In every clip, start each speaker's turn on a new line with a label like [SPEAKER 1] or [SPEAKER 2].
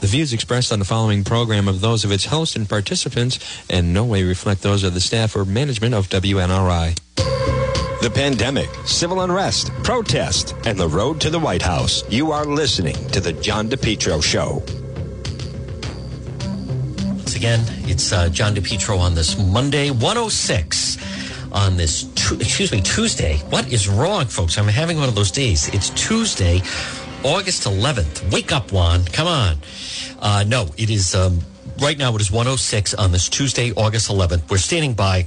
[SPEAKER 1] The views expressed on the following program are those of its host and participants and no way reflect those of the staff or management of WNRI.
[SPEAKER 2] The pandemic, civil unrest, protest, and the road to the White House. You are listening to The John DePetro Show.
[SPEAKER 3] Once again, it's uh, John DePetro on this Monday, 106 on this, tu- excuse me, Tuesday. What is wrong, folks? I'm having one of those days. It's Tuesday, August 11th. Wake up, Juan. Come on. Uh, no, it is, um, right now it is 106 on this Tuesday, August 11th. We're standing by.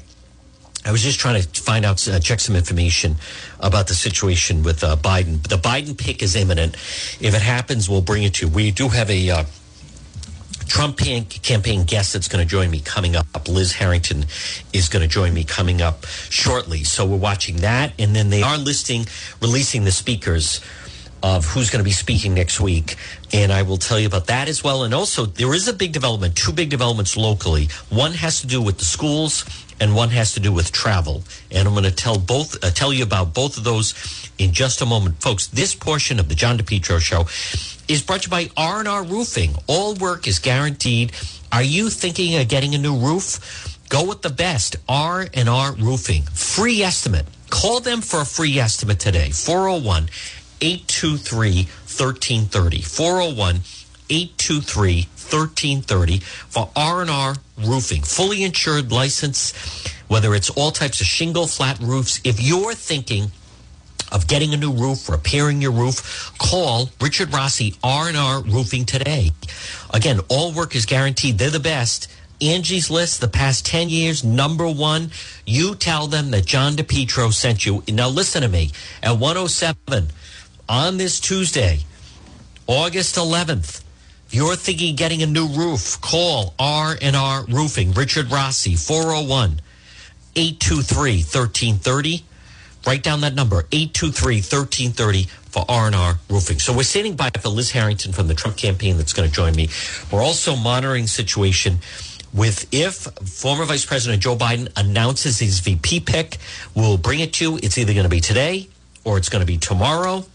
[SPEAKER 3] I was just trying to find out, uh, check some information about the situation with uh, Biden. The Biden pick is imminent. If it happens, we'll bring it to you. We do have a uh, Trump campaign guest that's going to join me coming up. Liz Harrington is going to join me coming up shortly. So we're watching that. And then they are listing, releasing the speakers of who's going to be speaking next week. And I will tell you about that as well. And also, there is a big development, two big developments locally. One has to do with the schools and one has to do with travel. And I'm going to tell both, uh, tell you about both of those in just a moment. Folks, this portion of the John DePetro show is brought to you by R&R Roofing. All work is guaranteed. Are you thinking of getting a new roof? Go with the best, R&R Roofing. Free estimate. Call them for a free estimate today. 401 823 1330. 401 823 1330 for R&R Roofing. Fully insured license, whether it's all types of shingle, flat roofs. If you're thinking of getting a new roof, repairing your roof, call Richard Rossi R&R Roofing today. Again, all work is guaranteed. They're the best. Angie's List, the past 10 years, number one. You tell them that John DePetro sent you. Now listen to me. At 107 on this Tuesday, August 11th, if you're thinking getting a new roof, call R&R Roofing. Richard Rossi, 401 823 1330 Write down that number, 823-1330 for R&R Roofing. So we're standing by for Liz Harrington from the Trump campaign that's going to join me. We're also monitoring situation with if former Vice President Joe Biden announces his VP pick, we'll bring it to you. It's either going to be today or it's going to be tomorrow.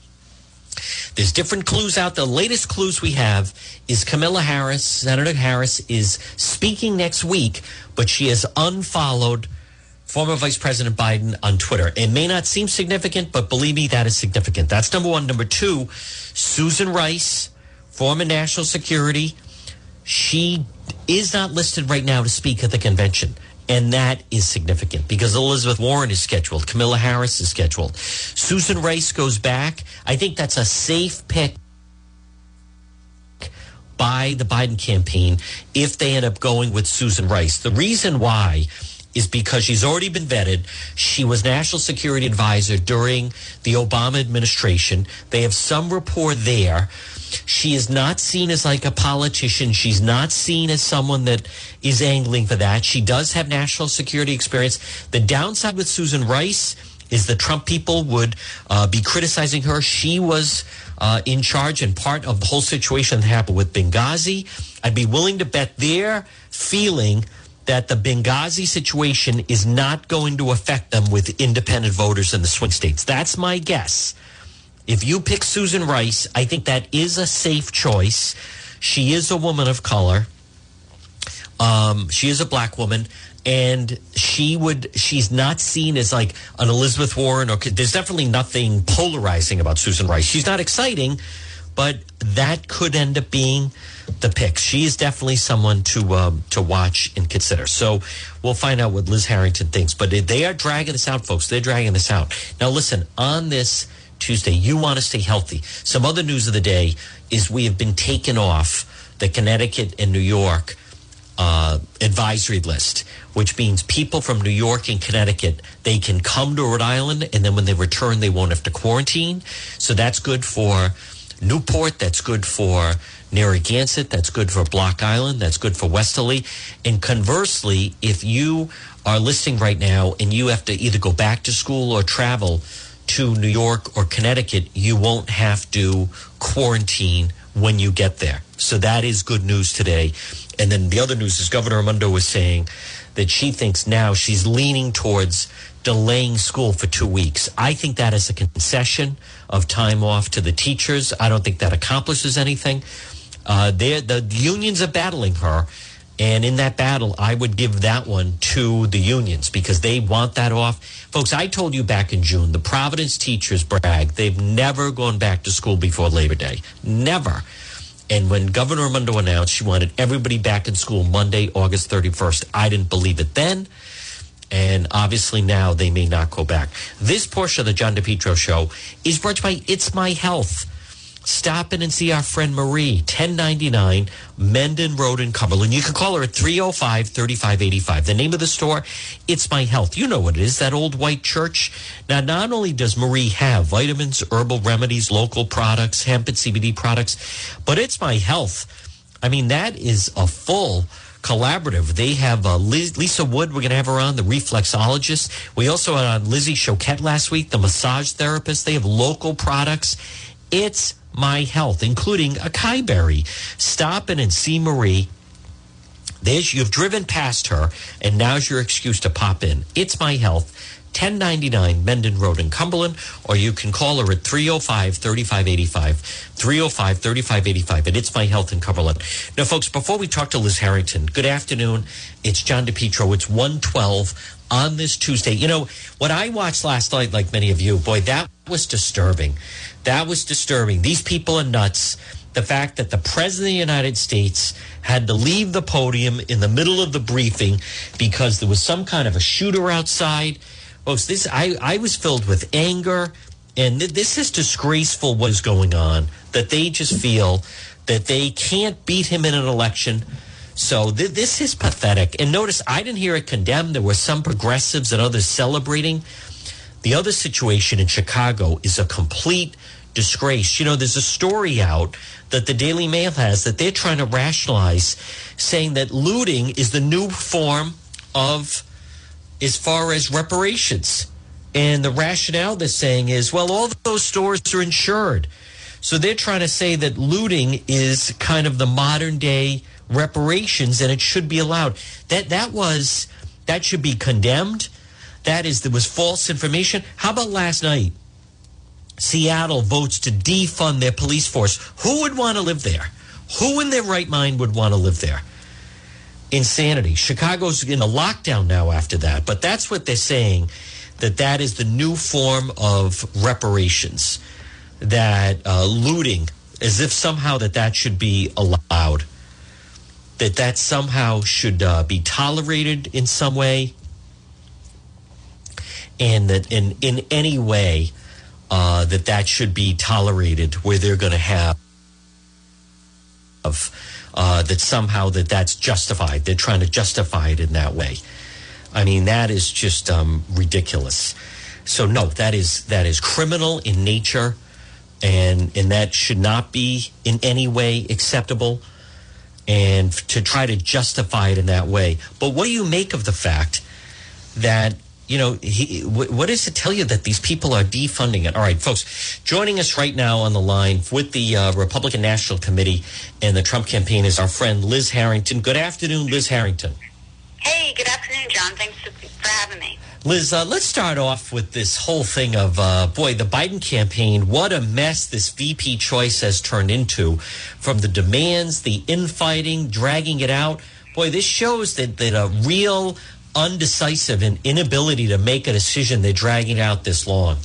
[SPEAKER 3] There's different clues out. The latest clues we have is Kamala Harris, Senator Harris, is speaking next week, but she has unfollowed former Vice President Biden on Twitter. It may not seem significant, but believe me, that is significant. That's number one. Number two, Susan Rice, former national security. She is not listed right now to speak at the convention. And that is significant because Elizabeth Warren is scheduled. Kamala Harris is scheduled. Susan Rice goes back. I think that's a safe pick by the Biden campaign if they end up going with Susan Rice. The reason why is because she's already been vetted. She was national security advisor during the Obama administration. They have some rapport there. She is not seen as like a politician. She's not seen as someone that is angling for that. She does have national security experience. The downside with Susan Rice is the Trump people would uh, be criticizing her. She was uh, in charge and part of the whole situation that happened with Benghazi. I'd be willing to bet their feeling that the Benghazi situation is not going to affect them with independent voters in the swing states. That's my guess. If you pick Susan Rice, I think that is a safe choice. She is a woman of color. Um, she is a black woman, and she would. She's not seen as like an Elizabeth Warren, or there's definitely nothing polarizing about Susan Rice. She's not exciting, but that could end up being the pick. She is definitely someone to um, to watch and consider. So we'll find out what Liz Harrington thinks. But they are dragging this out, folks. They're dragging this out. Now, listen. On this Tuesday, you want to stay healthy. Some other news of the day is we have been taken off the Connecticut and New York uh, advisory list, which means people from New York and Connecticut they can come to Rhode Island, and then when they return, they won't have to quarantine. So that's good for Newport. That's good for Narragansett. That's good for Block Island. That's good for Westerly. And conversely, if you are listening right now and you have to either go back to school or travel to New York or Connecticut, you won't have to quarantine when you get there. So that is good news today. And then the other news is Governor Raimondo was saying that she thinks now she's leaning towards delaying school for two weeks. I think that is a concession of time off to the teachers. I don't think that accomplishes anything. Uh, the unions are battling her. And in that battle, I would give that one to the unions because they want that off. Folks, I told you back in June, the Providence teachers brag. They've never gone back to school before Labor Day. Never. And when Governor Raimondo announced she wanted everybody back in school Monday, August 31st, I didn't believe it then. And obviously now they may not go back. This portion of the John DePetro show is brought to you by It's My Health. Stop in and see our friend Marie, 1099 Mendon Road in Cumberland. You can call her at 305 3585. The name of the store, It's My Health. You know what it is, that old white church. Now, not only does Marie have vitamins, herbal remedies, local products, hemp and CBD products, but It's My Health. I mean, that is a full collaborative. They have uh, Lisa Wood. We're going to have her on, the reflexologist. We also had on Lizzie Choquette last week, the massage therapist. They have local products. It's my health, including acai berry. Stop in and see Marie. There's, you've driven past her, and now's your excuse to pop in. It's my health. 1099 Mendon Road in Cumberland, or you can call her at 305 3585. 305 3585. And it's my health in Cumberland. Now, folks, before we talk to Liz Harrington, good afternoon. It's John DePetro. It's 112 on this Tuesday. You know, what I watched last night, like many of you, boy, that was disturbing. That was disturbing. These people are nuts. The fact that the president of the United States had to leave the podium in the middle of the briefing because there was some kind of a shooter outside. Folks, this I, I was filled with anger, and th- this is disgraceful what is going on. That they just feel that they can't beat him in an election. So th- this is pathetic. And notice I didn't hear it condemned. There were some progressives and others celebrating. The other situation in Chicago is a complete disgrace. You know, there's a story out that the Daily Mail has that they're trying to rationalize, saying that looting is the new form of, as far as reparations. And the rationale they're saying is, well, all those stores are insured. So they're trying to say that looting is kind of the modern day reparations and it should be allowed. That that was that should be condemned. That is there was false information. How about last night? Seattle votes to defund their police force. Who would want to live there? Who in their right mind would want to live there? Insanity. Chicago's in a lockdown now after that, but that's what they're saying that that is the new form of reparations, that uh, looting, as if somehow that that should be allowed, that that somehow should uh, be tolerated in some way, and that in in any way uh, that that should be tolerated, where they're going to have uh, that somehow that that's justified. They're trying to justify it in that way. I mean, that is just um, ridiculous. So no, that is that is criminal in nature, and and that should not be in any way acceptable. And to try to justify it in that way. But what do you make of the fact that you know, he, what does it tell you that these people are defunding it? All right, folks, joining us right now on the line with the uh, Republican National Committee and the Trump campaign is our friend Liz Harrington. Good afternoon, Liz Harrington.
[SPEAKER 4] Hey, good afternoon, John. Thanks for having me.
[SPEAKER 3] Liz, uh, let's start off with this whole thing of, uh, boy, the Biden campaign. What a mess this VP choice has turned into from the demands, the infighting, dragging it out. Boy, this shows that, that a real undecisive and inability to make a decision they're dragging out this long?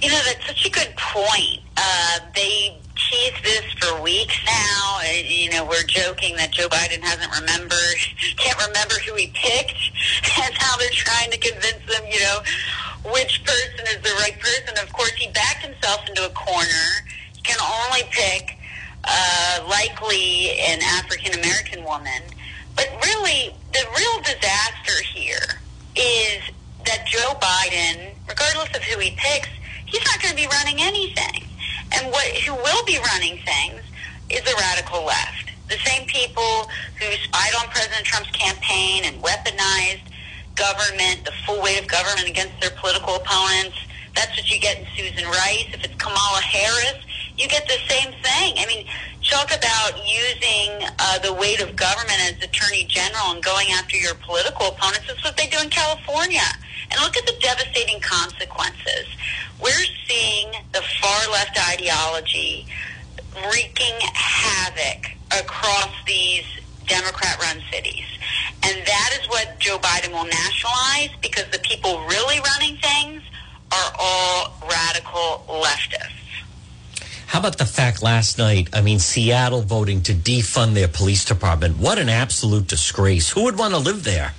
[SPEAKER 4] You know, that's such a good point. Uh, they tease this for weeks now. Uh, you know, we're joking that Joe Biden hasn't remembered, can't remember who he picked, and now they're trying to convince them, you know, which person is the right person. Of course, he backed himself into a corner. He can only pick uh, likely an African American woman. But really, the real disaster here is that Joe Biden, regardless of who he picks, he's not going to be running anything. And what who will be running things is the radical left. The same people who spied on President Trump's campaign and weaponized government, the full weight of government against their political opponents. That's what you get in Susan Rice. If it's Kamala Harris, you get the same thing. I mean, talk about using uh, the weight of government as attorney general and going after your political opponents. That's what they do in California. And look at the devastating consequences. We're seeing the far left ideology wreaking havoc across these Democrat-run cities. And that is what Joe Biden will nationalize because the people really running things are all radical leftists.
[SPEAKER 3] How about the fact last night? I mean, Seattle voting to defund their police department. What an absolute disgrace. Who would want to live there?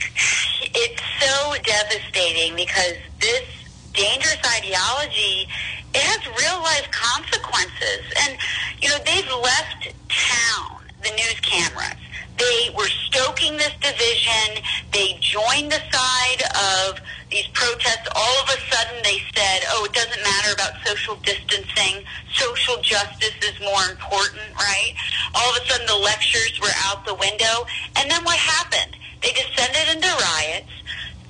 [SPEAKER 4] It's so devastating because this dangerous ideology it has real life consequences. And, you know, they've left town, the news cameras. They were stoking this division. They joined the side of these protests. All of a sudden they said, oh, it doesn't matter about social distancing. Social justice is more important, right? All of a sudden the lectures were out the window. And then what happened? They descended into riots.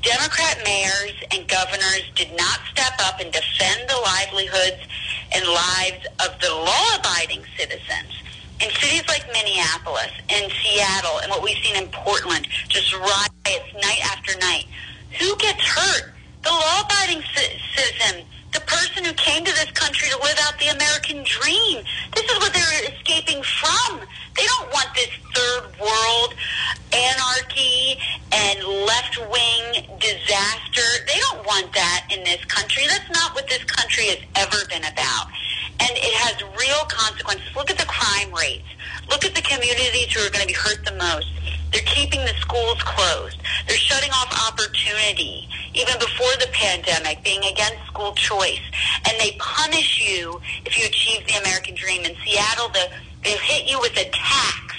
[SPEAKER 4] Democrat mayors and governors did not step up and defend the livelihoods and lives of the law-abiding citizens. In cities like Minneapolis and Seattle and what we've seen in Portland, just riots night after night. Who gets hurt? The law-abiding citizen, the person who came to this country to live out the American dream. This is what they're escaping from. They don't want this third world anarchy and left-wing disaster. They don't want that in this country. That's not what this country has ever been about. And it has real consequences. Look at the crime rates. Look at the communities who are going to be hurt the most. They're keeping the schools closed. They're shutting off opportunity, even before the pandemic, being against school choice. And they punish you if you achieve the American dream. In Seattle, the, they hit you with a tax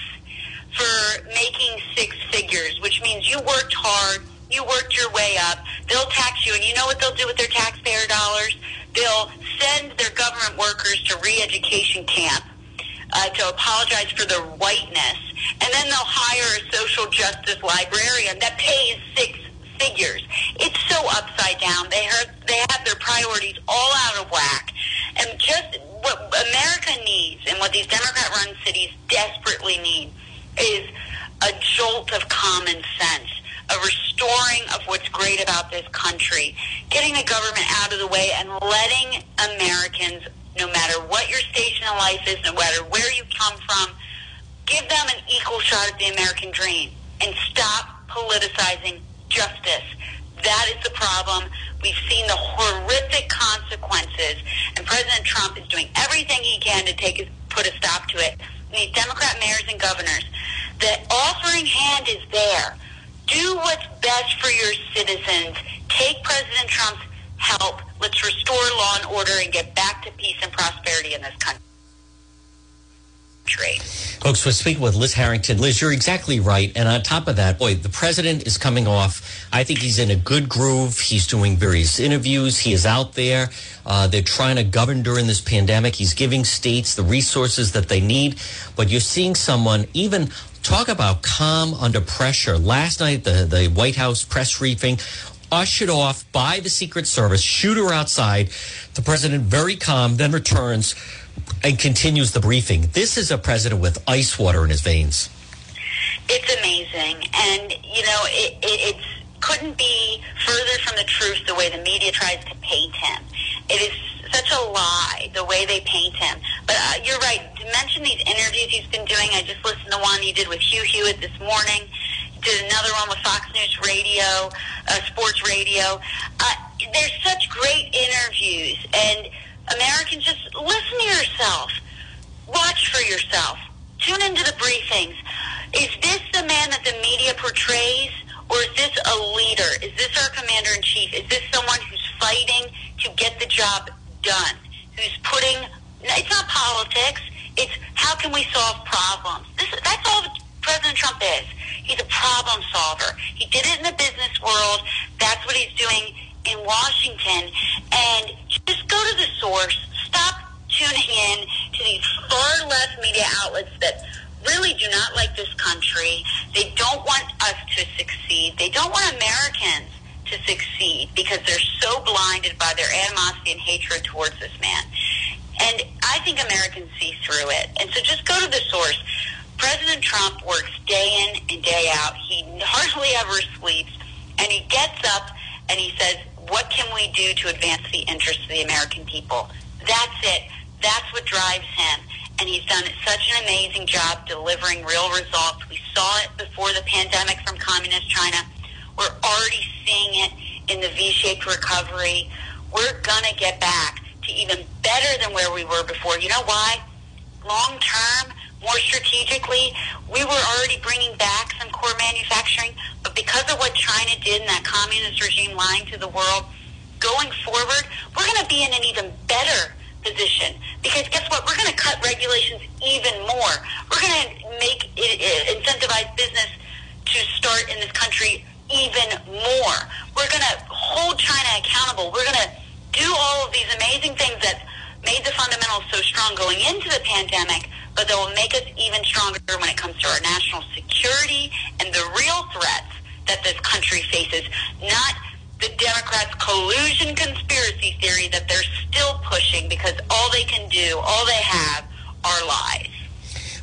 [SPEAKER 4] for making six figures, which means you worked hard, you worked your way up. They'll tax you, and you know what they'll do with their taxpayer dollars? They'll send their government workers to re-education camp uh, to apologize for their whiteness, and then they'll hire a social justice librarian that pays six figures. It's so upside down. They have, they have their priorities all out of whack. And just what America needs and what these Democrat-run cities desperately need is a jolt of common sense, a restoring of what's great about this country, getting the government out of the way and letting Americans, no matter what your station in life is, no matter where you come from, give them an equal shot at the American dream and stop politicizing justice. That is the problem. We've seen the horrific consequences, and President Trump is doing everything he can to take put a stop to it. And these Democrat mayors and governors, the offering hand is there. Do what's best for your citizens. Take President Trump's help. Let's restore law and order and get back to peace and prosperity in this country.
[SPEAKER 3] Folks, we're speaking with Liz Harrington. Liz, you're exactly right. And on top of that, boy, the president is coming off. I think he's in a good groove. He's doing various interviews. He is out there. Uh, they're trying to govern during this pandemic. He's giving states the resources that they need. But you're seeing someone even talk about calm under pressure. Last night, the, the White House press briefing ushered off by the Secret Service, shooter outside. The president very calm, then returns and continues the briefing. This is a president with ice water in his veins.
[SPEAKER 4] It's amazing, and you know it, it it's couldn't be further from the truth the way the media tries to paint him. It is such a lie the way they paint him. But uh, you're right. To mention these interviews he's been doing, I just listened to one he did with Hugh Hewitt this morning. Did another one with Fox News Radio, uh, Sports Radio. Uh, there's such great interviews, and Americans, just listen to yourself. Watch for yourself. Tune into the briefings. Is this the man that the media portrays? Or is this a leader? Is this our commander in chief? Is this someone who's fighting to get the job done? Who's putting, it's not politics. It's how can we solve problems? This, that's all President Trump is. He's a problem solver. He did it in the business world. That's what he's doing in Washington. And just go to the source. Stop tuning in to these far left media outlets that really do not like this country. They don't want us to succeed. They don't want Americans to succeed because they're so blinded by their animosity and hatred towards this man. And I think Americans see through it. And so just go to the source. President Trump works day in and day out. He hardly ever sleeps. And he gets up and he says, what can we do to advance the interests of the American people? That's it. That's what drives him. And he's done such an amazing job delivering real results. We saw it before the pandemic from communist China. We're already seeing it in the V-shaped recovery. We're going to get back to even better than where we were before. You know why? Long term, more strategically, we were already bringing back some core manufacturing, but because of what China did in that communist regime lying to the world, going forward, we're going to be in an even better position because guess what? We're going to cut regulations even more. We're going to make it, it, incentivize business to start in this country even more. We're going to hold China accountable. We're going to do all of these amazing things that made the fundamentals so strong going into the pandemic, but that will make us even stronger when it comes to our national security and the real threats that this country faces, not the Democrats' collusion conspiracy theory that they're still pushing because all they can do, all they have, are lies.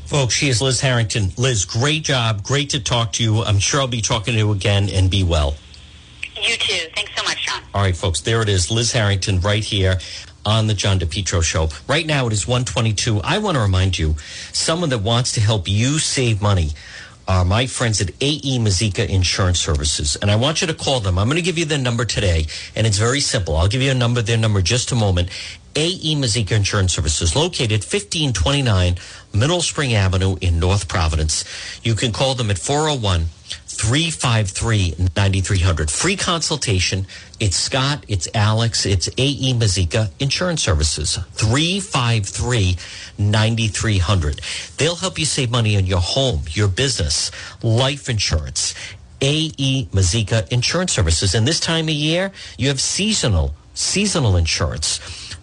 [SPEAKER 3] Folks, she is Liz Harrington. Liz, great job. Great to talk to you. I'm sure I'll be talking to you again and be well.
[SPEAKER 4] You too. Thanks so much, John.
[SPEAKER 3] All right, folks, there it is. Liz Harrington right here on the John DePetro show. Right now it is 122. I want to remind you, someone that wants to help you save money are my friends at AE Mazika Insurance Services. And I want you to call them. I'm going to give you their number today, and it's very simple. I'll give you a number, their number just a moment. AE Mazika Insurance Services, located 1529 Mineral Spring Avenue in North Providence. You can call them at 401 353 9300. Free consultation. It's Scott, it's Alex, it's AE Mazika Insurance Services. 353 9300. They'll help you save money on your home, your business, life insurance. AE Mazika Insurance Services. And this time of year, you have seasonal, seasonal insurance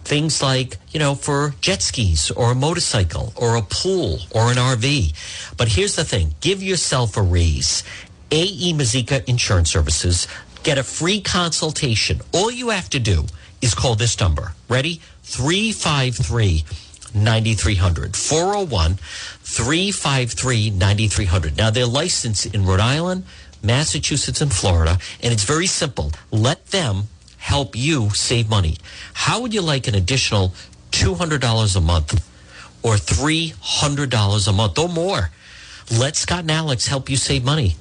[SPEAKER 3] things like, you know, for jet skis or a motorcycle or a pool or an RV. But here's the thing give yourself a raise. AE Mazika Insurance Services. Get a free consultation. All you have to do is call this number. Ready? 353 9300. 401 353 9300. Now, they're licensed in Rhode Island, Massachusetts, and Florida, and it's very simple. Let them help you save money. How would you like an additional $200 a month or $300 a month or more? Let Scott and Alex help you save money.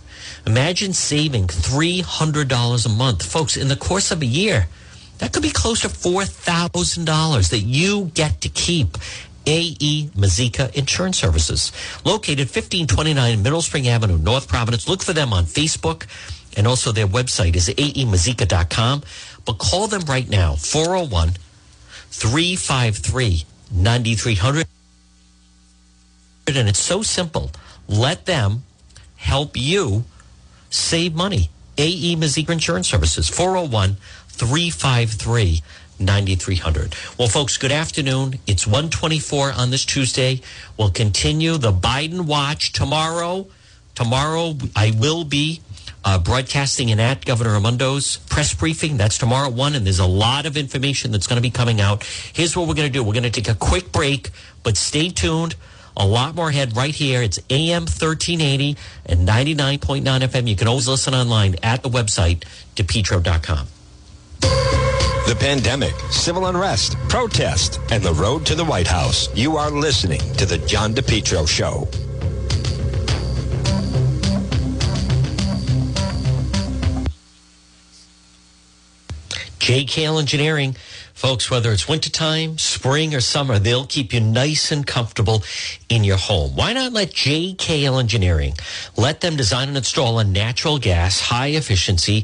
[SPEAKER 3] Imagine saving $300 a month. Folks, in the course of a year, that could be close to $4,000 that you get to keep. AE Mazika Insurance Services, located 1529 Mineral Spring Avenue, North Providence. Look for them on Facebook, and also their website is aemazika.com. But call them right now, 401 353 9300. And it's so simple. Let them help you save money. AE Mazika Insurance Services, 401 353 9300. Well, folks, good afternoon. It's 124 on this Tuesday. We'll continue the Biden watch tomorrow. Tomorrow, I will be uh, broadcasting and at Governor Raimondo's press briefing. That's tomorrow at 1, and there's a lot of information that's going to be coming out. Here's what we're going to do we're going to take a quick break, but stay tuned. A lot more ahead right here. It's AM 1380 and 99.9 FM. You can always listen online at the website, depetro.com.
[SPEAKER 2] The pandemic, civil unrest, protest, and the road to the White House. You are listening to The John DePetro Show.
[SPEAKER 3] JKL Engineering. Folks, whether it's wintertime, spring, or summer, they'll keep you nice and comfortable in your home. Why not let JKL Engineering let them design and install a natural gas, high efficiency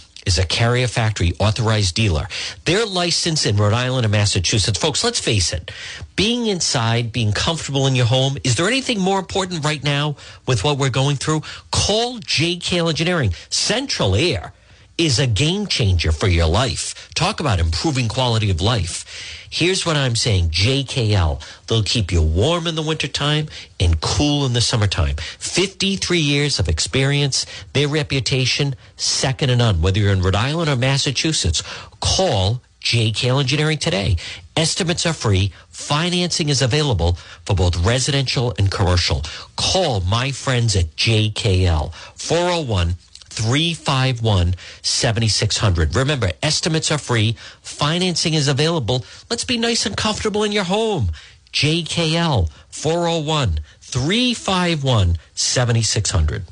[SPEAKER 3] is a carrier factory authorized dealer. They're licensed in Rhode Island and Massachusetts. Folks, let's face it. Being inside, being comfortable in your home, is there anything more important right now with what we're going through? Call JKL Engineering. Central Air is a game changer for your life. Talk about improving quality of life. Here's what I'm saying JKL. They'll keep you warm in the wintertime and cool in the summertime. 53 years of experience, their reputation second to none. Whether you're in Rhode Island or Massachusetts, call JKL Engineering today. Estimates are free. Financing is available for both residential and commercial. Call my friends at JKL 401 351 7600. Remember, estimates are free. Financing is available. Let's be nice and comfortable in your home. JKL 401 351 7600.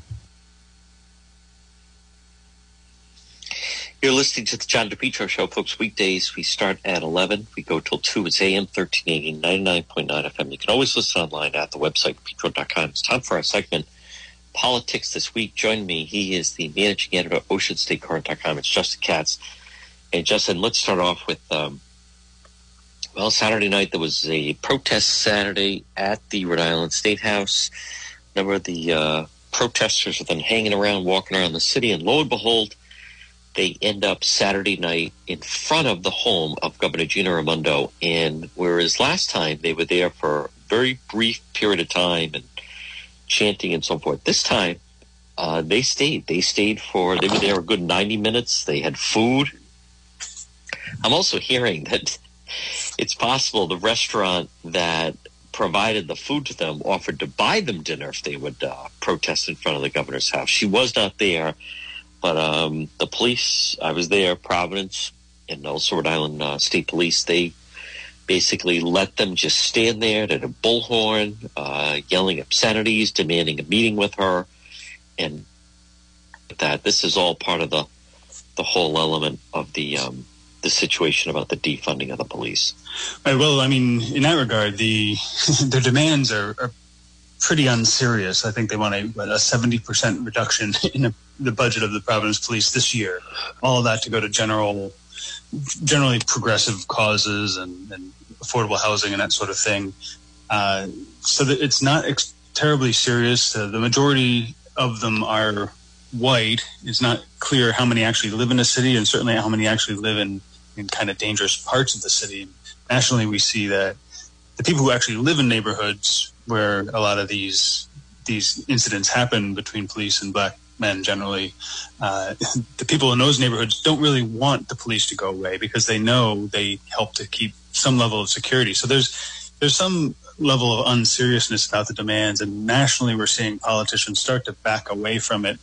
[SPEAKER 5] You're listening to the John DePetro Show, folks. Weekdays, we start at 11. We go till 2. It's AM 1380, 99.9 FM. You can always listen online at the website, petro.com. It's time for our segment, Politics This Week. Join me. He is the managing editor of OceanStateCurrent.com. It's Justin Katz. And Justin, let's start off with, um, well, Saturday night there was a protest Saturday at the Rhode Island State House. A number of the uh, protesters are then hanging around, walking around the city, and lo and behold, they end up Saturday night in front of the home of Governor Gina Raimondo. And whereas last time they were there for a very brief period of time and chanting and so forth, this time uh, they stayed. They stayed for, they were there a good 90 minutes. They had food. I'm also hearing that it's possible the restaurant that provided the food to them offered to buy them dinner if they would uh, protest in front of the governor's house. She was not there but um, the police, I was there, Providence, and also Rhode Island uh, State Police, they basically let them just stand there at a bullhorn, uh, yelling obscenities, demanding a meeting with her, and that this is all part of the the whole element of the um, the situation about the defunding of the police.
[SPEAKER 6] Right, well, I mean, in that regard, the their demands are, are pretty unserious. I think they want a, a 70% reduction in a, the budget of the Providence Police this year. All of that to go to general, generally progressive causes and, and affordable housing and that sort of thing. Uh, so that it's not ex- terribly serious. Uh, the majority of them are white. It's not clear how many actually live in the city, and certainly how many actually live in, in kind of dangerous parts of the city. Nationally, we see that the people who actually live in neighborhoods where a lot of these these incidents happen between police and black men generally uh, the people in those neighborhoods don't really want the police to go away because they know they help to keep some level of security. So there's there's some level of unseriousness about the demands and nationally we're seeing politicians start to back away from it,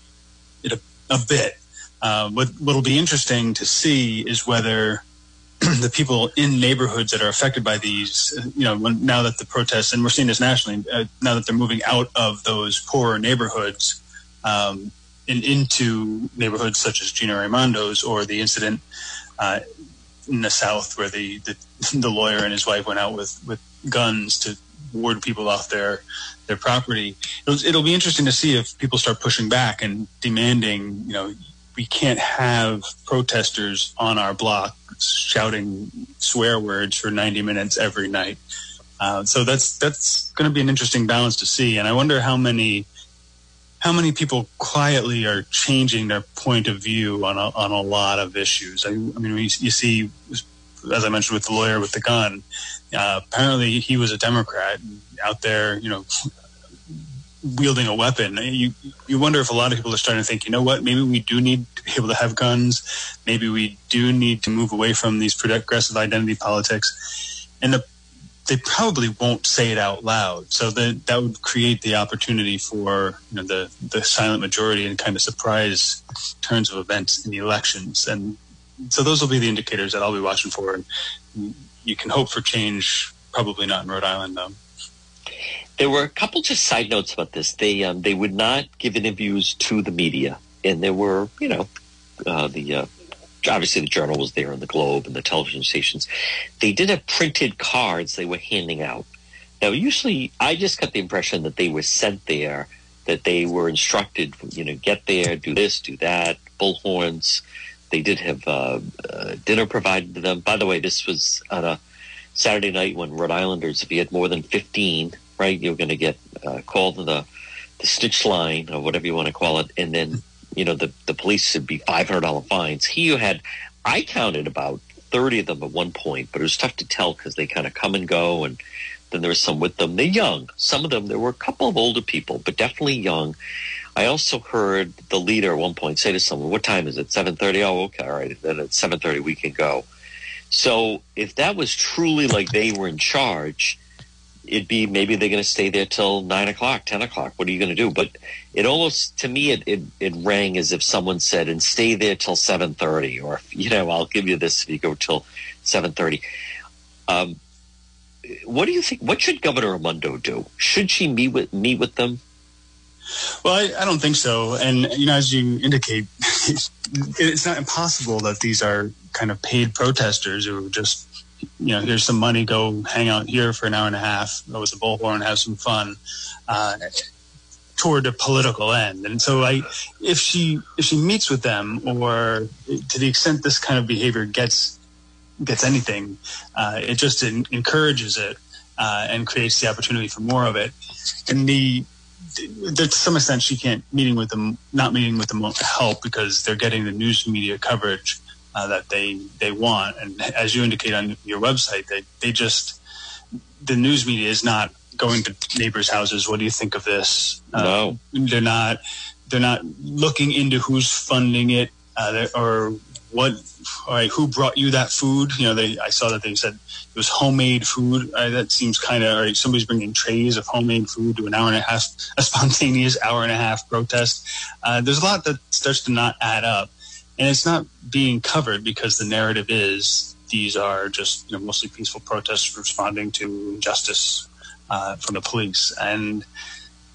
[SPEAKER 6] it a, a bit. Uh, what what'll be interesting to see is whether the people in neighborhoods that are affected by these, you know, when, now that the protests, and we're seeing this nationally, uh, now that they're moving out of those poorer neighborhoods um, and into neighborhoods such as Gina Raimondo's or the incident uh, in the South where the, the, the lawyer and his wife went out with, with guns to ward people off their their property. It'll, it'll be interesting to see if people start pushing back and demanding, you know, we can't have protesters on our block shouting swear words for 90 minutes every night. Uh, so that's that's going to be an interesting balance to see, and I wonder how many how many people quietly are changing their point of view on a, on a lot of issues. I, I mean, you see, as I mentioned with the lawyer with the gun, uh, apparently he was a Democrat out there, you know, wielding a weapon. You you wonder if a lot of people are starting to think, you know what, maybe we do need to be able to have guns. Maybe we do need to move away from these progressive identity politics. And the, they probably won't say it out loud. So that that would create the opportunity for you know, the the silent majority and kind of surprise turns of events in the elections. And so those will be the indicators that I'll be watching for. And you can hope for change. Probably not in Rhode Island, though.
[SPEAKER 5] There were a couple just side notes about this. They um, they would not give interviews to the media, and there were you know uh, the uh, obviously the journal was there and the Globe and the television stations. They did have printed cards they were handing out. Now, usually, I just got the impression that they were sent there, that they were instructed, you know, get there, do this, do that, bullhorns. They did have uh, uh, dinner provided to them. By the way, this was on a Saturday night when Rhode Islanders, if you had more than 15, right? You're going to get uh, called to the the stitch line or whatever you want to call it, and then you know the the police would be five hundred dollar fines. He had, I counted about 30 of them at one point, but it was tough to tell because they kind of come and go. And then there was some with them. They're young. Some of them, there were a couple of older people, but definitely young. I also heard the leader at one point say to someone, what time is it? 7.30? Oh, okay. All right. Then at 7.30 we can go. So if that was truly like they were in charge, it'd be maybe they're going to stay there till nine o'clock, ten o'clock. What are you going to do? But it almost to me it, it, it rang as if someone said, "And stay there till seven thirty, or you know, I'll give you this if you go till seven thirty. Um, what do you think? What should Governor Raimondo do? Should she meet with meet with them?
[SPEAKER 6] Well, I, I don't think so. And you know, as you indicate, it's not impossible that these are kind of paid protesters who just you know, here's some money, go hang out here for an hour and a half, go with the bullhorn, have some fun, uh, toward a political end. And so, I, if she if she meets with them, or to the extent this kind of behavior gets gets anything, uh, it just encourages it uh, and creates the opportunity for more of it. And the to some extent, she can't meeting with them, not meeting with them won't help because they're getting the news media coverage uh, that they they want. And as you indicate on your website, they they just the news media is not going to neighbors' houses. What do you think of this?
[SPEAKER 5] Uh, no,
[SPEAKER 6] they're not. They're not looking into who's funding it uh, or what. All right, who brought you that food? You know, they. I saw that they said it was homemade food. Uh, that seems kind of. Right, somebody's bringing trays of homemade food to an hour and a half, a spontaneous hour and a half protest. Uh, there's a lot that starts to not add up and it's not being covered because the narrative is these are just you know, mostly peaceful protests responding to injustice uh, from the police. And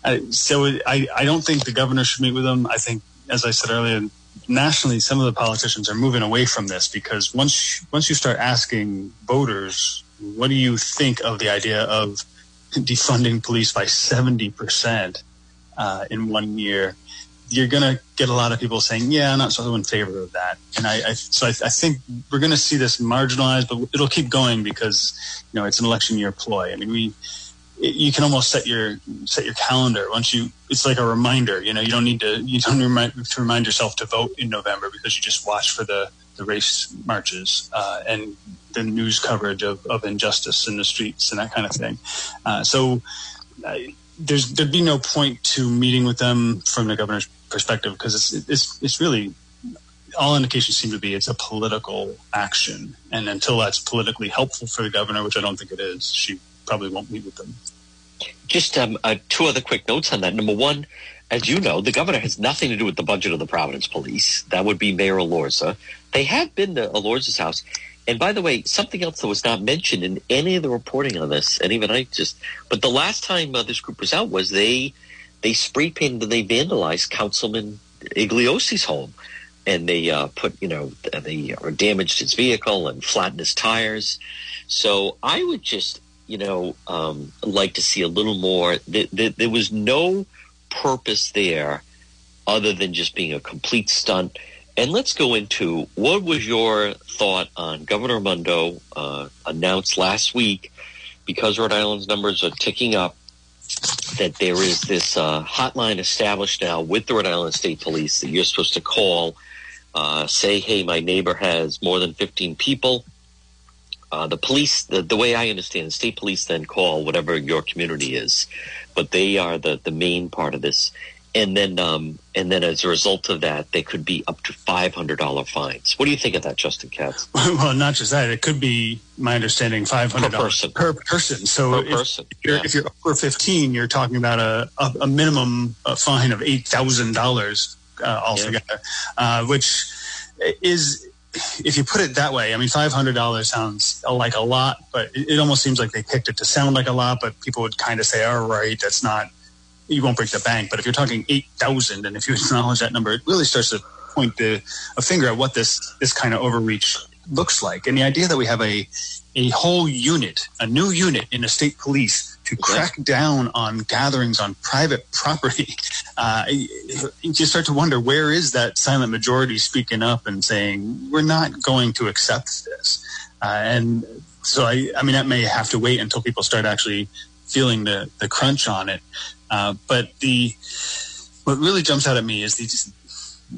[SPEAKER 6] I, so I, I don't think the governor should meet with them. I think, as I said earlier, nationally, some of the politicians are moving away from this because once once you start asking voters, what do you think of the idea of defunding police by seventy percent uh, in one year? You're going to get a lot of people saying, "Yeah, I'm not so in favor of that." And I, I so I, I, think we're going to see this marginalized, but it'll keep going because you know it's an election year ploy. I mean, we you can almost set your set your calendar once you. It's like a reminder. You know, you don't need to you don't remind to remind yourself to vote in November because you just watch for the the race marches uh, and the news coverage of, of injustice in the streets and that kind of thing. Uh, so. Uh, there's there'd be no point to meeting with them from the governor's perspective because it's it's it's really all indications seem to be it's a political action, and until that's politically helpful for the governor, which I don't think it is, she probably won't meet with them.
[SPEAKER 5] Just um, uh, two other quick notes on that. Number one, as you know, the governor has nothing to do with the budget of the Providence Police. That would be Mayor Elorza. They have been to Elorza's house. And by the way, something else that was not mentioned in any of the reporting on this, and even I just, but the last time uh, this group was out was they they spray painted and they vandalized Councilman Igliozzi's home. And they uh, put, you know, they damaged his vehicle and flattened his tires. So I would just, you know, um, like to see a little more. Th- th- there was no purpose there other than just being a complete stunt. And let's go into what was your thought on Governor Raimondo uh, announced last week because Rhode Island's numbers are ticking up that there is this uh, hotline established now with the Rhode Island State Police that you're supposed to call, uh, say, hey, my neighbor has more than 15 people. Uh, the police, the, the way I understand, the state police then call whatever your community is, but they are the, the main part of this and then um, and then as a result of that, they could be up to five hundred dollar fines. What do you think of that, Justin Katz?
[SPEAKER 6] Well, not just that; it could be, my understanding, five hundred
[SPEAKER 5] per person.
[SPEAKER 6] Per person. So
[SPEAKER 5] per if, person.
[SPEAKER 6] You're,
[SPEAKER 5] yeah.
[SPEAKER 6] if you're over fifteen, you're talking about a a, a minimum uh, fine of eight thousand uh, dollars altogether, yeah. uh, which is. If you put it that way, I mean, five hundred dollars sounds like a lot, but it, it almost seems like they picked it to sound like a lot. But people would kind of say, "All right, that's not you won't break the bank. But if you're talking 8,000, and if you acknowledge that number, it really starts to point the, a finger at what this, this kind of overreach looks like. And the idea that we have a, a whole unit, a new unit in the state police to crack down on gatherings on private property, uh, you start to wonder where is that silent majority speaking up and saying, we're not going to accept this. Uh, and so, I, I mean, that may have to wait until people start actually feeling the, the crunch on it. Uh, but the what really jumps out at me is these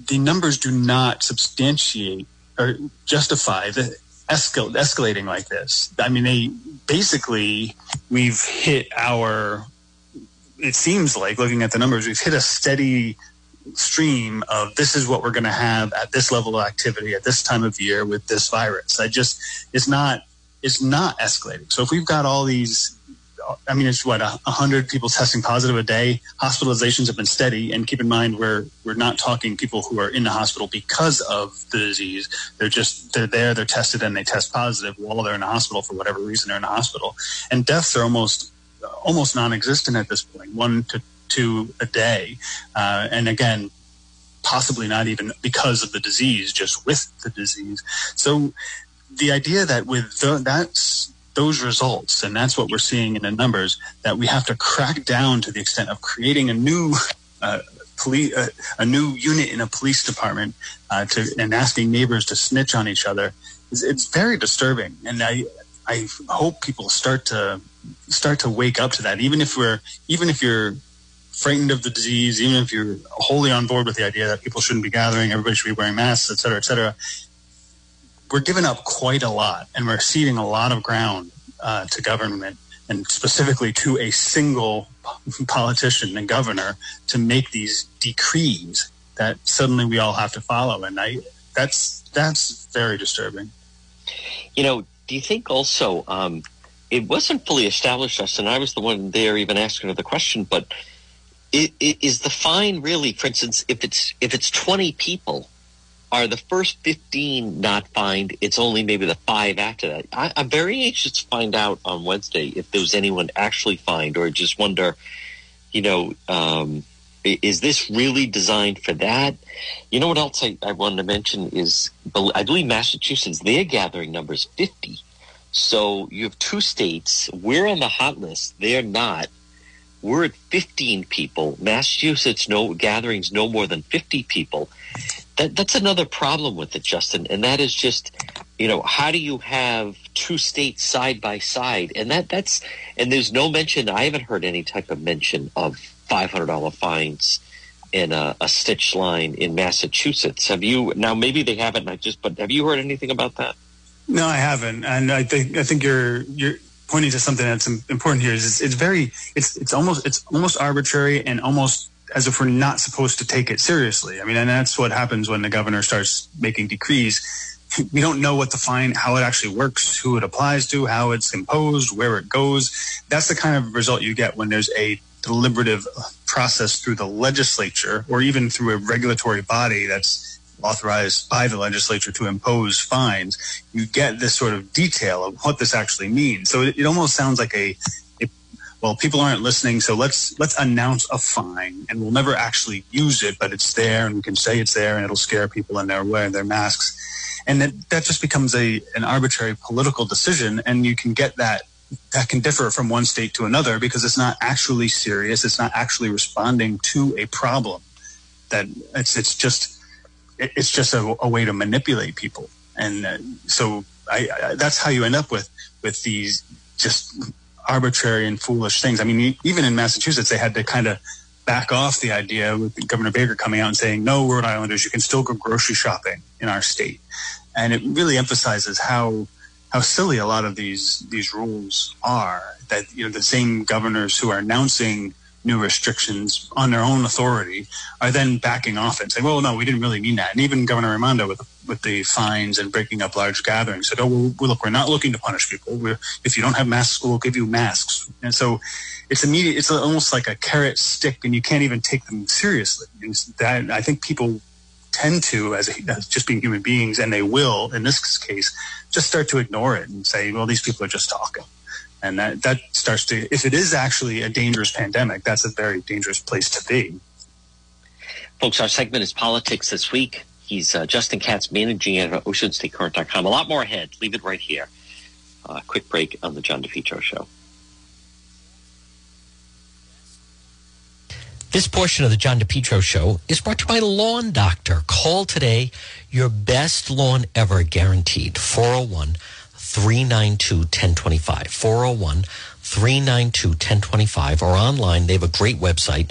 [SPEAKER 6] the numbers do not substantiate or justify the escal- escalating like this. I mean, they basically we've hit our. It seems like looking at the numbers, we've hit a steady stream of this is what we're going to have at this level of activity at this time of year with this virus. I just it's not it's not escalating. So if we've got all these I mean, it's what a hundred people testing positive a day. Hospitalizations have been steady, and keep in mind we're we're not talking people who are in the hospital because of the disease. They're just they're there, they're tested, and they test positive while they're in the hospital for whatever reason they're in the hospital. And deaths are almost almost non-existent at this point, one to two a day. Uh, and again, possibly not even because of the disease, just with the disease. So the idea that with the, those results, and that's what we're seeing in the numbers, that we have to crack down to the extent of creating a new uh, police, uh, a new unit in a police department, uh, to and asking neighbors to snitch on each other. It's, it's very disturbing, and I I hope people start to start to wake up to that. Even if we're even if you're frightened of the disease, even if you're wholly on board with the idea that people shouldn't be gathering, everybody should be wearing masks, et cetera, et cetera, we're giving up quite a lot and we're ceding a lot of ground uh, to government and specifically to a single politician and governor to make these decrees that suddenly we all have to follow. And I, that's, that's very disturbing.
[SPEAKER 5] You know, do you think also, um, it wasn't fully established us, and I was the one there even asking her the question, but is the fine really, for instance, if it's if it's twenty people, are the first 15 not fined? It's only maybe the five after that. I, am very anxious to find out on Wednesday if there was anyone actually fined or just wonder, you know, um, is this really designed for that? You know what else I, I wanted to mention is I believe Massachusetts, their gathering number is 50. So you have two states. We're on the hot list. They're not. We're at 15 people. Massachusetts no gatherings no more than 50 people that, that's another problem with it, Justin, and that is just, you know, how do you have two states side by side? And that that's and there's no mention. I haven't heard any type of mention of five hundred dollar fines in a, a stitch line in Massachusetts. Have you now? Maybe they haven't. I just, but have you heard anything about that?
[SPEAKER 6] No, I haven't, and I think I think you're you're pointing to something that's important here. Is it's, it's very it's it's almost it's almost arbitrary and almost as if we're not supposed to take it seriously. I mean, and that's what happens when the governor starts making decrees. We don't know what the fine, how it actually works, who it applies to, how it's imposed, where it goes. That's the kind of result you get when there's a deliberative process through the legislature or even through a regulatory body that's authorized by the legislature to impose fines. You get this sort of detail of what this actually means. So it, it almost sounds like a well, people aren't listening, so let's let's announce a fine, and we'll never actually use it, but it's there, and we can say it's there, and it'll scare people, and they're wearing their masks, and that that just becomes a an arbitrary political decision, and you can get that that can differ from one state to another because it's not actually serious, it's not actually responding to a problem. That it's it's just it's just a, a way to manipulate people, and uh, so I, I, that's how you end up with with these just arbitrary and foolish things. I mean, even in Massachusetts, they had to kind of back off the idea with Governor Baker coming out and saying, no, Rhode Islanders, you can still go grocery shopping in our state. And it really emphasizes how how silly a lot of these these rules are. That you know the same governors who are announcing new restrictions on their own authority are then backing off and saying, well, no, we didn't really mean that. And even Governor Raimondo with, with the fines and breaking up large gatherings said, oh, well, look, we're not looking to punish people. We're, if you don't have masks, we'll give you masks. And so it's immediate. It's almost like a carrot stick and you can't even take them seriously. And that, I think people tend to, as, a, as just being human beings, and they will, in this case, just start to ignore it and say, well, these people are just talking and that that starts to if it is actually a dangerous pandemic that's a very dangerous place to be
[SPEAKER 5] folks our segment is politics this week he's uh, justin katz managing editor of oceanstatecurrent.com a lot more ahead leave it right here uh, quick break on the john depetro show
[SPEAKER 3] This portion of the John DePetro show is brought to you by Lawn Doctor. Call today. Your best lawn ever guaranteed. 401 392 1025. 401 392 1025 or online. They have a great website,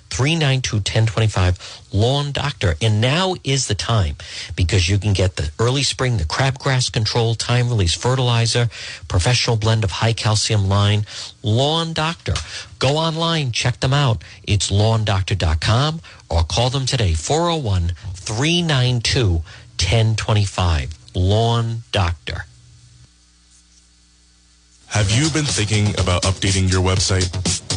[SPEAKER 3] 392 1025. Lawn Doctor. And now is the time because you can get the early spring, the crabgrass control, time release fertilizer, professional blend of high calcium lime. Lawn Doctor. Go online, check them out. It's lawndoctor.com or call them today 401 392 1025. Lawn Doctor.
[SPEAKER 7] Have you been thinking about updating your website?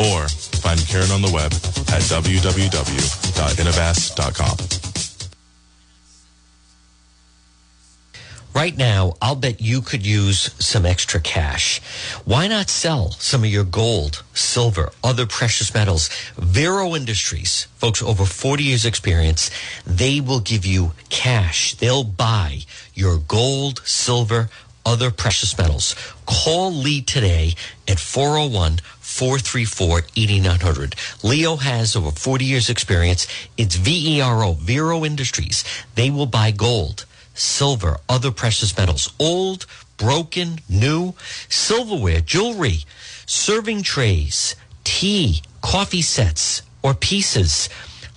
[SPEAKER 7] Or find Karen on the web at www.innovast.com.
[SPEAKER 3] Right now, I'll bet you could use some extra cash. Why not sell some of your gold, silver, other precious metals? Vero Industries, folks, over 40 years experience, they will give you cash. They'll buy your gold, silver, other precious metals. Call Lee today at 401 434 8900. Leo has over 40 years experience. It's VERO, Vero Industries. They will buy gold, silver, other precious metals, old, broken, new, silverware, jewelry, serving trays, tea, coffee sets, or pieces.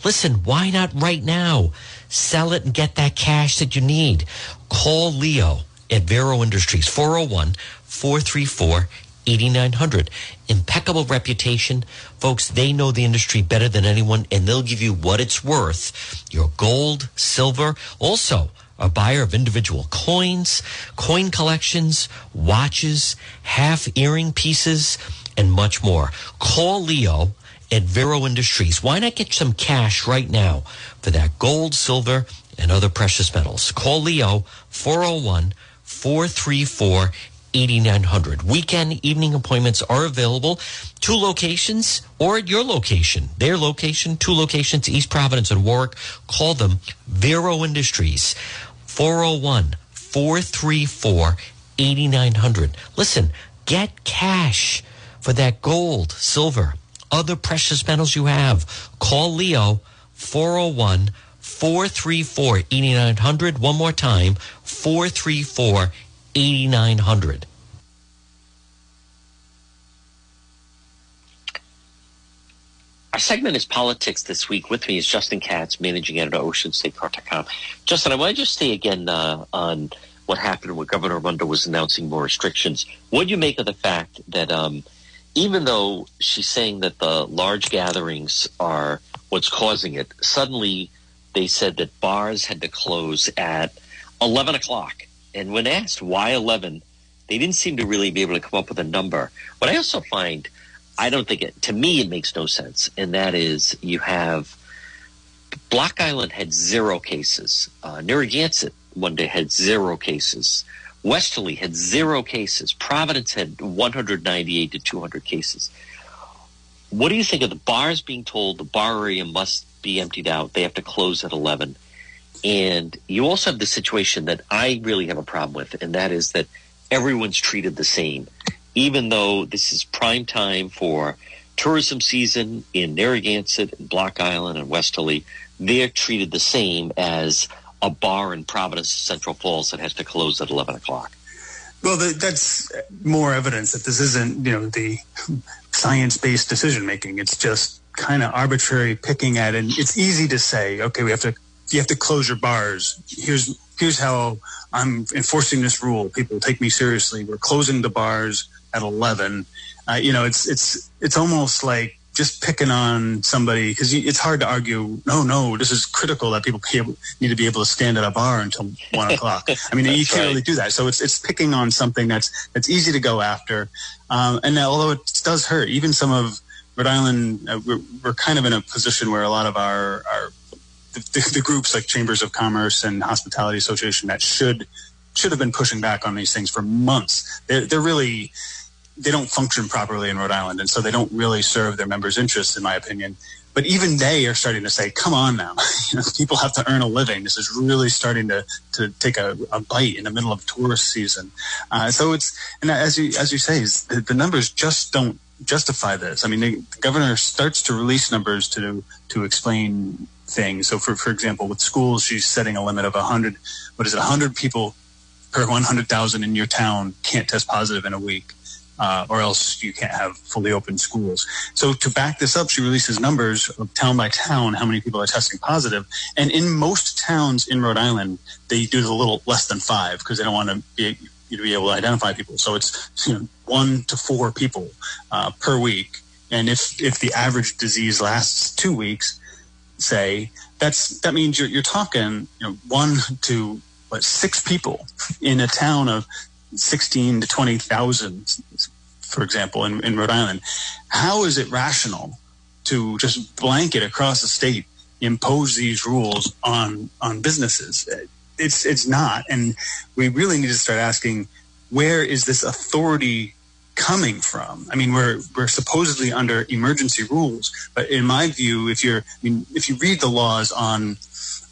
[SPEAKER 3] Listen, why not right now? Sell it and get that cash that you need. Call Leo at Vero Industries, 401 434 8900. Impeccable reputation. Folks, they know the industry better than anyone, and they'll give you what it's worth. Your gold, silver, also a buyer of individual coins, coin collections, watches, half earring pieces, and much more. Call Leo at Vero Industries. Why not get some cash right now for that gold, silver, and other precious metals? Call Leo 401 434 8900. Weekend evening appointments are available. Two locations or at your location. Their location, two locations, East Providence and Warwick. Call them Vero Industries. 401 434 8900. Listen, get cash for that gold, silver, other precious metals you have. Call Leo 401 434 8900. One more time 434 8900.
[SPEAKER 5] Our segment is politics this week. With me is Justin Katz, managing editor of OceanStateCurrent.com. Justin, I want to just say again uh, on what happened when Governor Raimondo was announcing more restrictions. What do you make of the fact that um, even though she's saying that the large gatherings are what's causing it, suddenly they said that bars had to close at 11 o'clock. And when asked why 11, they didn't seem to really be able to come up with a number. What I also find, I don't think it, to me, it makes no sense. And that is you have Block Island had zero cases. Uh, Narragansett one day had zero cases. Westerly had zero cases. Providence had 198 to 200 cases. What do you think of the bars being told the bar area must be emptied out? They have to close at 11. And you also have the situation that I really have a problem with, and that is that everyone's treated the same. Even though this is prime time for tourism season in Narragansett and Block Island and Westerly, they're treated the same as a bar in Providence, Central Falls that has to close at 11 o'clock.
[SPEAKER 6] Well, that's more evidence that this isn't, you know, the science-based decision making. It's just kind of arbitrary picking at, and it's easy to say, okay, we have to, you have to close your bars. Here's here's how I'm enforcing this rule. People take me seriously. We're closing the bars at 11. Uh, you know, it's it's it's almost like just picking on somebody because it's hard to argue. No, no, this is critical that people able, need to be able to stand at a bar until one o'clock. I mean, you can't right. really do that. So it's it's picking on something that's that's easy to go after, um, and although it does hurt, even some of Rhode Island, uh, we're, we're, kind of in a position where a lot of our our the, the groups like chambers of commerce and hospitality association that should should have been pushing back on these things for months. They're, they're really they don't function properly in Rhode Island, and so they don't really serve their members' interests, in my opinion. But even they are starting to say, "Come on now, you know, people have to earn a living. This is really starting to to take a, a bite in the middle of tourist season." Uh, so it's and as you as you say, the, the numbers just don't justify this. I mean, the, governor starts to release numbers to to explain things. So, for for example, with schools, she's setting a limit of hundred. What is it? hundred people per one hundred thousand in your town can't test positive in a week uh, or else you can't have fully open schools. So to back this up, she releases numbers of town by town how many people are testing positive. And in most towns in Rhode Island, they do a little less than five because they don't want to be you to be able to identify people. So it's you know, one to four people uh, per week. And if if the average disease lasts two weeks, say that's that means you're you're talking you know one to what six people in a town of 16 to 20,000, for example, in, in Rhode Island. How is it rational to just blanket across the state impose these rules on on businesses? It's it's not, and we really need to start asking where is this authority coming from? I mean, we're we're supposedly under emergency rules, but in my view, if you're I mean, if you read the laws on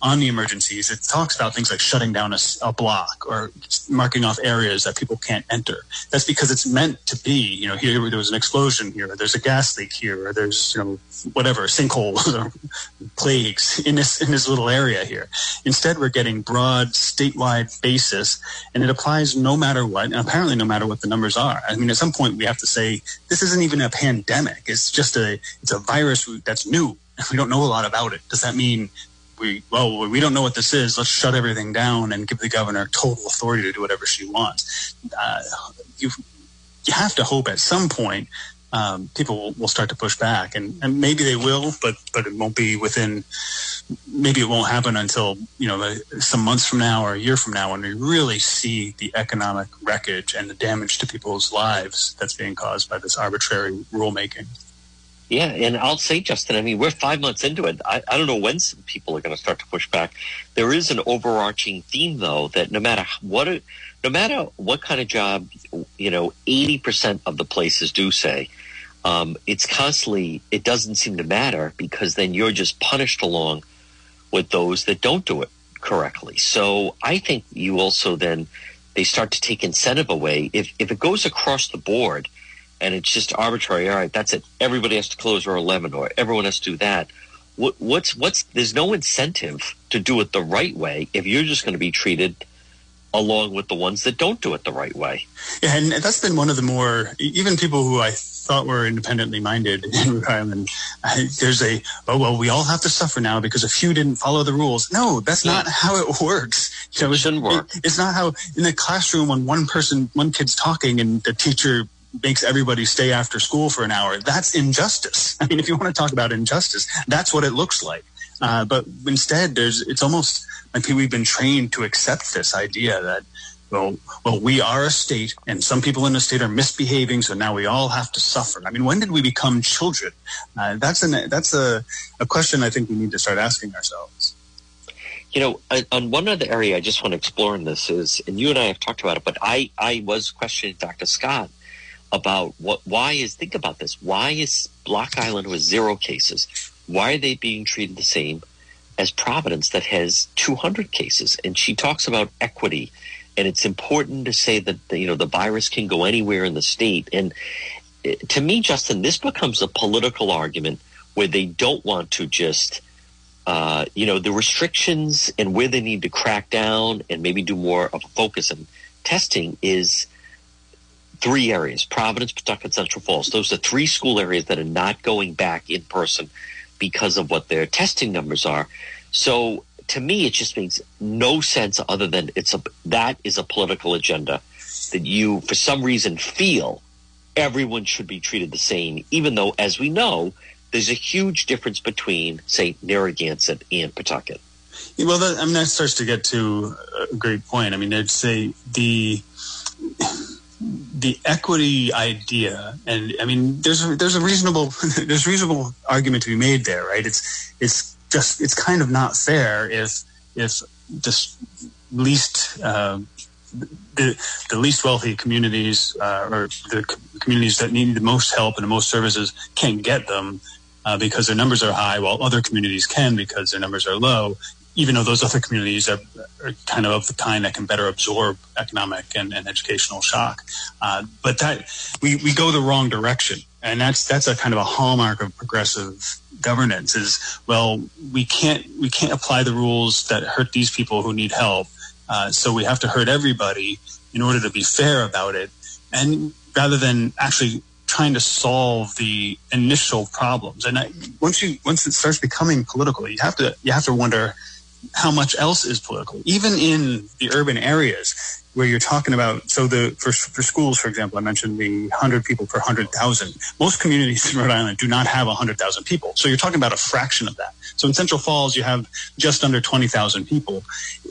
[SPEAKER 6] on the emergencies, it talks about things like shutting down a, a, block or marking off areas that people can't enter. That's because it's meant to be, you know, here there was an explosion here, there's a gas leak here, or there's, you know, whatever, sinkholes or plagues in this, in this little area here. Instead, we're getting broad statewide basis and it applies no matter what, and apparently no matter what the numbers are. I mean, at some point we have to say, this isn't even a pandemic. It's just a, it's a virus that's new. We don't know a lot about it. Does that mean we well we don't know what this is. Let's shut everything down and give the governor total authority to do whatever she wants. Uh, you you have to hope at some point um, people will, will, start to push back and, and maybe they will but but it won't be within maybe it won't happen until you know some months from now or a year from now when we really see the economic wreckage and the damage to people's lives that's being caused by this arbitrary rulemaking
[SPEAKER 3] yeah, and I'll say, Justin, I mean, we're five months into it. I, I don't know when some people are going to start to push back. There is an overarching theme, though, that no matter what, no matter what kind of job, you know, eighty percent of the places do say, um, it's constantly. It doesn't seem to matter because then you're just punished along with those that don't do it correctly. So I think you also then they start to take incentive away if if it goes across the board and it's just arbitrary. All right, that's it. Everybody has to close or eleven, or everyone has to do that. What, what's what's? There's no incentive to do it the right way if you're just going to be treated along with the ones that don't do it the right way.
[SPEAKER 6] Yeah, and that's been one of the more even people who I thought were independently minded in Island. there's a oh well, we all have to suffer now because a few didn't follow the rules. No, that's yeah. not mm. how it works.
[SPEAKER 3] You know, it shouldn't work.
[SPEAKER 6] It, it's not how in the classroom when one person, one kid's talking and the teacher makes everybody stay after school for an hour. That's injustice. I mean, if you want to talk about injustice, that's what it looks like. Uh, but instead, there's it's almost like we've been trained to accept this idea that well, well, we are a state, and some people in the state are misbehaving, so now we all have to suffer. I mean, when did we become children? Uh, that's an that's a, a question I think we need to start asking ourselves.
[SPEAKER 3] You know, on one other area I just want to explore in this is, and you and I have talked about it, but I I was questioning Dr. Scott about what why is think about this. Why is block island with zero cases why are they being treated the same as providence that has 200 cases? And she talks about equity and it's important to say that you know the virus can go anywhere in the state. And eh, to me justin this becomes a political argument where they don't want to just uh, you know the restrictions and where they need to crack down and maybe do more of a focus on testing is three areas Providence, Pawtucket, Central Falls. Those are three school areas that are not going back in person because of what their testing numbers are. So to me, it just makes no sense other than it's a that is a political agenda that you, for some reason, feel everyone should be treated the same, even though, as we know,
[SPEAKER 5] there's a huge difference between, say, Narragansett and Pawtucket.
[SPEAKER 6] Well, that, I mean, that starts to get to a great point. I mean, I'd say the the equity idea, and I mean, there's a, there's a reasonable there's reasonable argument to be made there, right? It's it's just it's kind of not fair if if just least uh, the the least wealthy communities uh, or the communities that need the most help and the most services can't get them uh, because their numbers are high, while other communities can because their numbers are low even though those other communities are, are, kind of of the kind that can better absorb economic and, and educational shock. Uh, but that we, we go the wrong direction. And that's that's a kind of a hallmark of progressive governance is well we can't we can't apply the rules that hurt these people who need help. Uh, so we have to hurt everybody in order to be fair about it. And rather than actually trying to solve the initial problems. And I, once you once it starts becoming political, you have to you have to wonder how much else is political, even in the urban areas where you're talking about. So the for, for schools, for example, I mentioned the 100 people per 100,000. Most communities in Rhode Island do not have 100,000 people. So you're talking about a fraction of that. So in Central Falls, you have just under 20,000 people.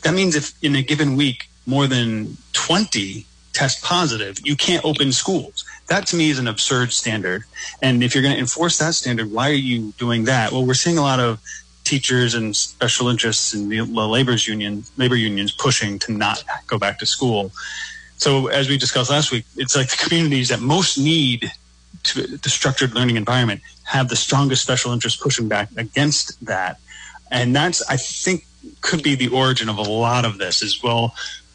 [SPEAKER 6] That means if in a given week more than 20 test positive, you can't open schools. That to me is an absurd standard. And if you're going to enforce that standard, why are you doing that? Well, we're seeing a lot of teachers and special interests and the labor's union, labor unions pushing to not go back to school. So as we discussed last week, it's like the communities that most need to, the structured learning environment have the strongest special interest pushing back against that. And that's, I think, could be the origin of a lot of this as well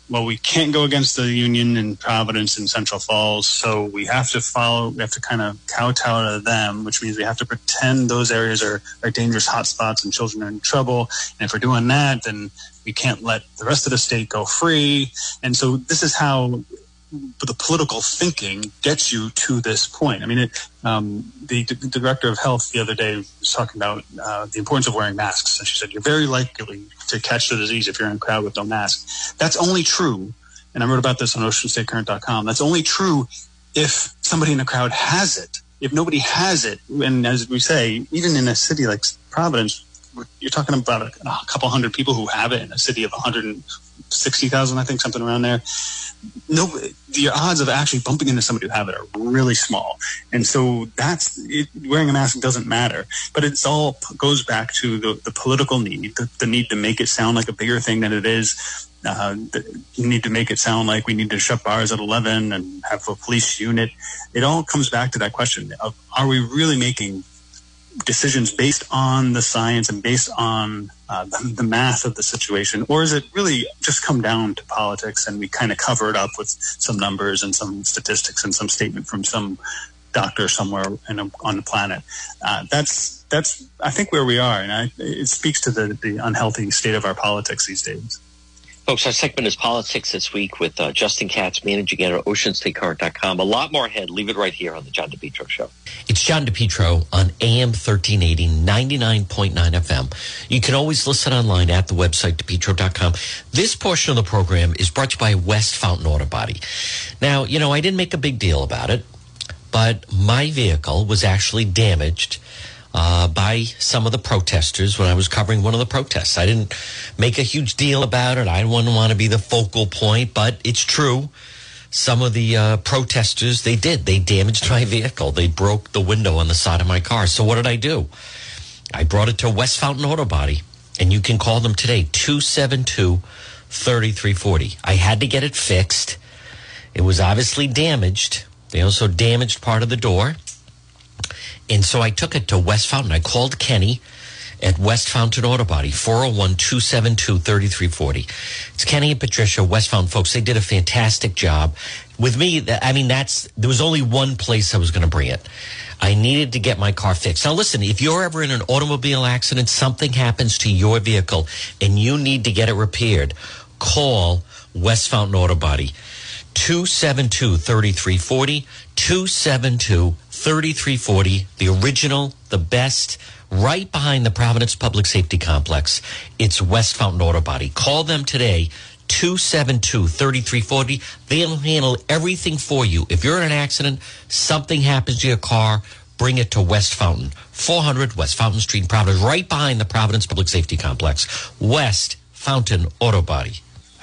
[SPEAKER 6] well, we can't go against the union in Providence and Central Falls, so we have to follow, we have to kind of kowtow to them, which means we have to pretend those areas are, are dangerous hotspots and children are in trouble. And if we're doing that, then we can't let the rest of the state go free. And so this is how the political thinking gets you to this point. I mean, it, um, the, the, director of health the other day was talking about uh, the importance of wearing masks, and she said you're very likely to catch the disease if you're in a crowd with no mask. That's only true, and I wrote about this on OceanStateCurrent.com. That's only true if somebody in the crowd has it. If nobody has it, and as we say, even in a city like Providence, you're talking about a, a couple hundred people who have it in a city of 160,000, I think, something around there no, the odds of actually bumping into somebody who have it are really small. And so that's it, wearing a mask doesn't matter, but it's all goes back to the, the political need, the, the, need to make it sound like a bigger thing than it is. Uh, need to make it sound like we need to shut bars at 11 and have a police unit. It all comes back to that question of are we really making decisions based on the science and based on uh, the, the, math of the situation, or is it really just come down to politics and we kind of cover it up with some numbers and some statistics and some statement from some doctor somewhere a, on the planet? Uh, that's that's I think where we are, and I, it speaks to the, the unhealthy state of our politics these days.
[SPEAKER 5] Folks, our segment is Politics This Week with uh, Justin Katz, managing editor at OceanStateCurrent.com. A lot more ahead. Leave it right here on the John DePetro Show.
[SPEAKER 3] It's John DePetro on AM 1380, 99.9 FM. You can always listen online at the website, DePetro.com. This portion of the program is brought to you by West Fountain Auto Body. Now, you know, I didn't make a big deal about it, but my vehicle was actually damaged – uh, by some of the protesters when I was covering one of the protests. I didn't make a huge deal about it. I didn't want to be the focal point, but it's true. Some of the uh, protesters, they did. They damaged my vehicle. They broke the window on the side of my car. So what did I do? I brought it to West Fountain Auto Body, and you can call them today, 272 3340. I had to get it fixed. It was obviously damaged. They also damaged part of the door. And so I took it to West Fountain. I called Kenny at West Fountain Auto Body, 401 272 3340. It's Kenny and Patricia, West Fountain folks. They did a fantastic job. With me, I mean, that's, there was only one place I was going to bring it. I needed to get my car fixed. Now, listen, if you're ever in an automobile accident, something happens to your vehicle and you need to get it repaired, call West Fountain Auto Body. 272 3340, 272 3340, the original, the best, right behind the Providence Public Safety Complex. It's West Fountain Auto Body. Call them today, 272 3340. They'll handle everything for you. If you're in an accident, something happens to your car, bring it to West Fountain, 400 West Fountain Street, Providence, right behind the Providence Public Safety Complex. West Fountain Auto Body.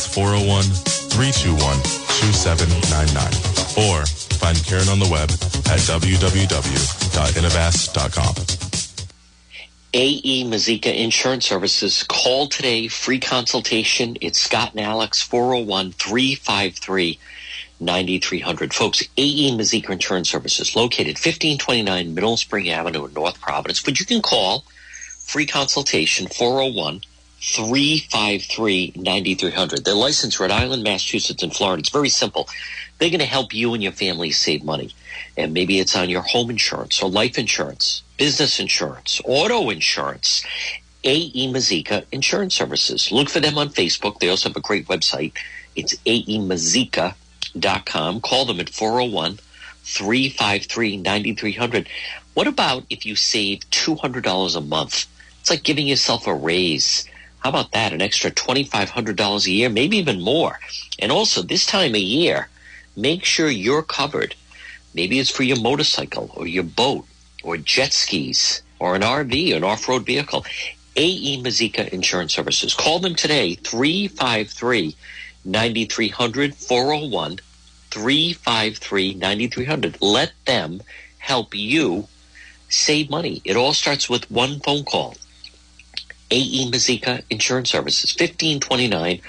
[SPEAKER 7] That's 401-321-2799. Or find Karen on the web at www.innovast.com.
[SPEAKER 5] AE Mazika Insurance Services. Call today, free consultation. It's Scott and Alex, 401 353 9300. Folks, AE Mazika Insurance Services, located 1529 Mineral Spring Avenue in North Providence. But you can call free consultation 401 353 9300. They're licensed Rhode Island, Massachusetts, and Florida. It's very simple. They're going to help you and your family save money. And maybe it's on your home insurance or life insurance, business insurance, auto insurance. AE Mazika Insurance Services. Look for them on Facebook. They also have a great website. It's aemazika.com. Call them at 401 353 9300. What about if you save $200 a month? It's like giving yourself a raise. How about that? An extra $2,500 a year, maybe even more. And also, this time of year, make sure you're covered. Maybe it's for your motorcycle or your boat or jet skis or an RV, an off-road vehicle. AE Mazika Insurance Services. Call them today, 353 9300 401 353 9300. Let them help you save money. It all starts with one phone call. AE Mazika Insurance Services, 1529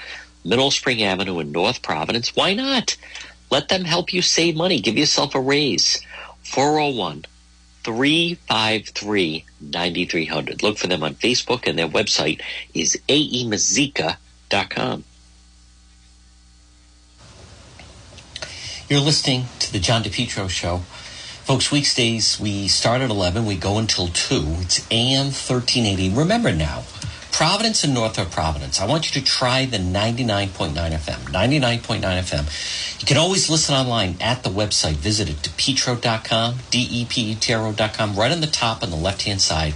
[SPEAKER 5] Mineral Spring Avenue in North Providence. Why not? Let them help you save money. Give yourself a raise. 401 353 9300. Look for them on Facebook and their website is aemazika.com.
[SPEAKER 3] You're listening to the John DePetro Show. Folks, weekdays, we start at 11, we go until 2. It's AM 1380. Remember now, Providence and North of Providence. I want you to try the 99.9 FM. 99.9 FM. You can always listen online at the website. Visit it, depetro.com, D-E-P-E-T-R-O.com. Right on the top on the left-hand side,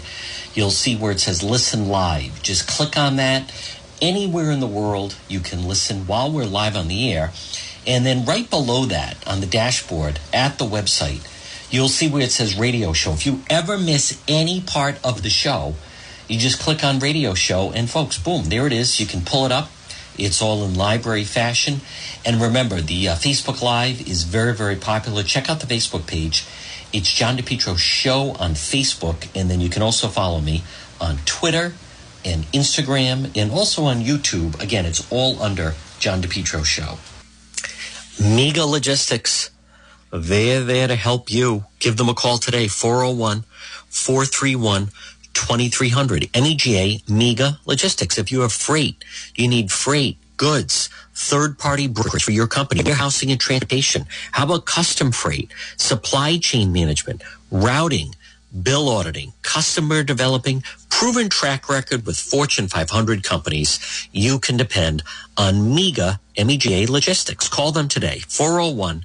[SPEAKER 3] you'll see where it says listen live. Just click on that. Anywhere in the world, you can listen while we're live on the air. And then right below that on the dashboard at the website, you'll see where it says radio show. If you ever miss any part of the show, you just click on radio show and folks, boom, there it is. You can pull it up. It's all in library fashion. And remember, the uh, Facebook Live is very, very popular. Check out the Facebook page. It's John DePetro Show on Facebook. And then you can also follow me on Twitter and Instagram and also on YouTube. Again, it's all under John DePetro Show. Mega Logistics. They're there to help you. Give them a call today, 401 431 2300. MEGA Mega Logistics. If you have freight, you need freight, goods, third party brokerage for your company, warehousing and transportation. How about custom freight, supply chain management, routing, bill auditing, customer developing, proven track record with Fortune 500 companies. You can depend on MEGA, MEGA Logistics. Call them today, 401